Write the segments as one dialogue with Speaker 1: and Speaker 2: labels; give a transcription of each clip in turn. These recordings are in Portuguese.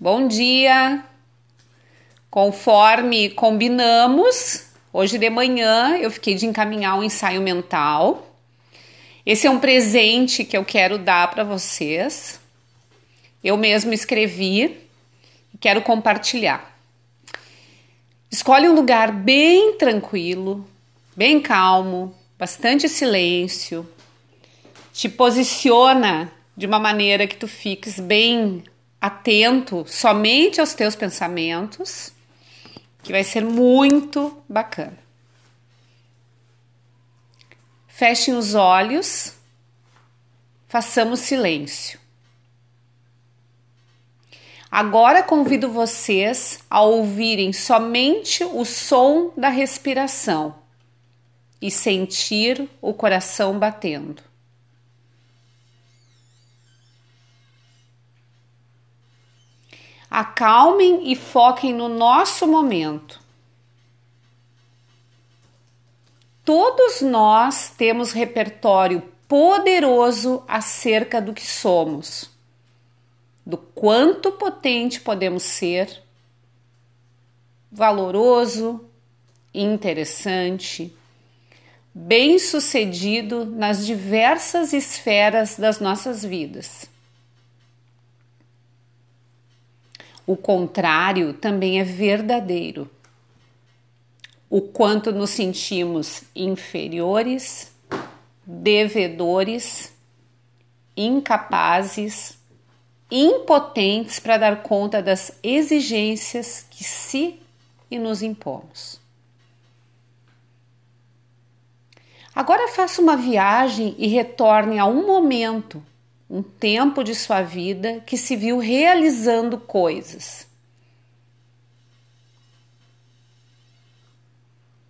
Speaker 1: Bom dia! Conforme combinamos, hoje de manhã eu fiquei de encaminhar um ensaio mental. Esse é um presente que eu quero dar para vocês. Eu mesmo escrevi e quero compartilhar. Escolhe um lugar bem tranquilo, bem calmo, bastante silêncio. Te posiciona de uma maneira que tu fiques bem atento somente aos teus pensamentos, que vai ser muito bacana. Fechem os olhos, façamos silêncio. Agora convido vocês a ouvirem somente o som da respiração e sentir o coração batendo. Acalmem e foquem no nosso momento. Todos nós temos repertório poderoso acerca do que somos, do quanto potente podemos ser, valoroso, interessante, bem-sucedido nas diversas esferas das nossas vidas. O contrário também é verdadeiro. O quanto nos sentimos inferiores, devedores, incapazes, impotentes para dar conta das exigências que se e nos impomos. Agora faça uma viagem e retorne a um momento um tempo de sua vida que se viu realizando coisas.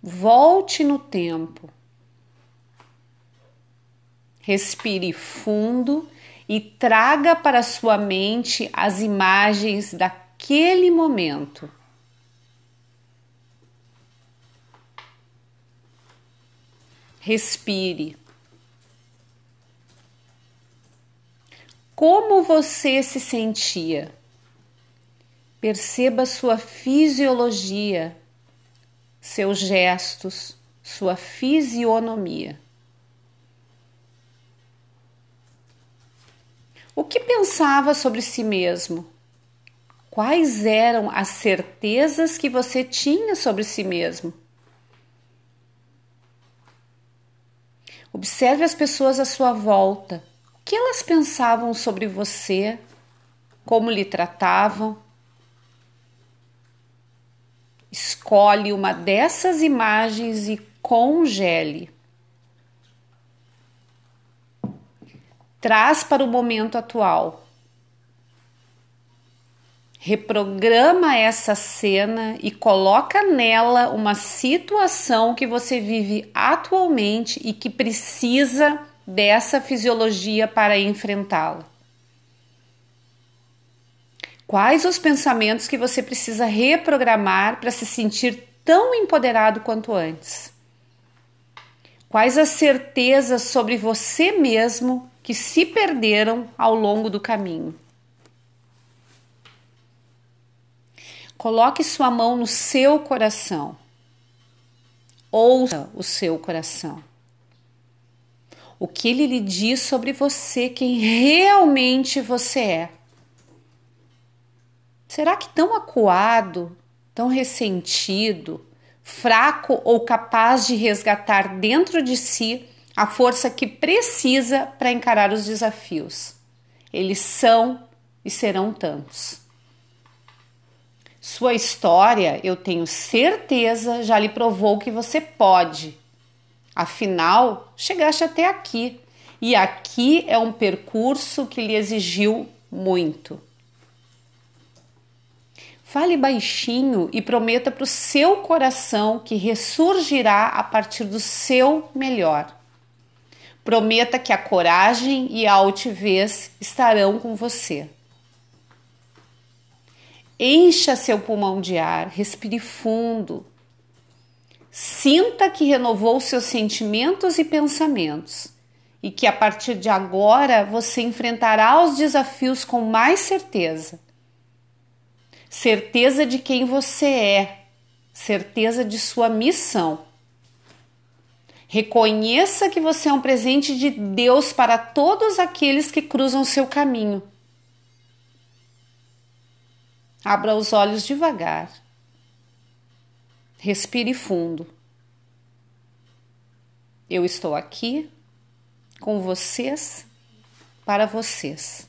Speaker 1: Volte no tempo. Respire fundo e traga para sua mente as imagens daquele momento. Respire. Como você se sentia? Perceba sua fisiologia, seus gestos, sua fisionomia. O que pensava sobre si mesmo? Quais eram as certezas que você tinha sobre si mesmo? Observe as pessoas à sua volta que elas pensavam sobre você, como lhe tratavam. Escolhe uma dessas imagens e congele. Traz para o momento atual. Reprograma essa cena e coloca nela uma situação que você vive atualmente e que precisa dessa fisiologia para enfrentá-la? Quais os pensamentos que você precisa reprogramar para se sentir tão empoderado quanto antes? Quais as certezas sobre você mesmo que se perderam ao longo do caminho? Coloque sua mão no seu coração. Ouça o seu coração o que ele lhe diz sobre você, quem realmente você é. Será que tão acuado, tão ressentido, fraco ou capaz de resgatar dentro de si a força que precisa para encarar os desafios? Eles são e serão tantos. Sua história, eu tenho certeza, já lhe provou que você pode Afinal, chegaste até aqui e aqui é um percurso que lhe exigiu muito. Fale baixinho e prometa para o seu coração que ressurgirá a partir do seu melhor. Prometa que a coragem e a altivez estarão com você. Encha seu pulmão de ar, respire fundo, Sinta que renovou seus sentimentos e pensamentos e que a partir de agora você enfrentará os desafios com mais certeza. certeza de quem você é, certeza de sua missão. Reconheça que você é um presente de Deus para todos aqueles que cruzam seu caminho. Abra os olhos devagar. Respire fundo. Eu estou aqui com vocês, para vocês.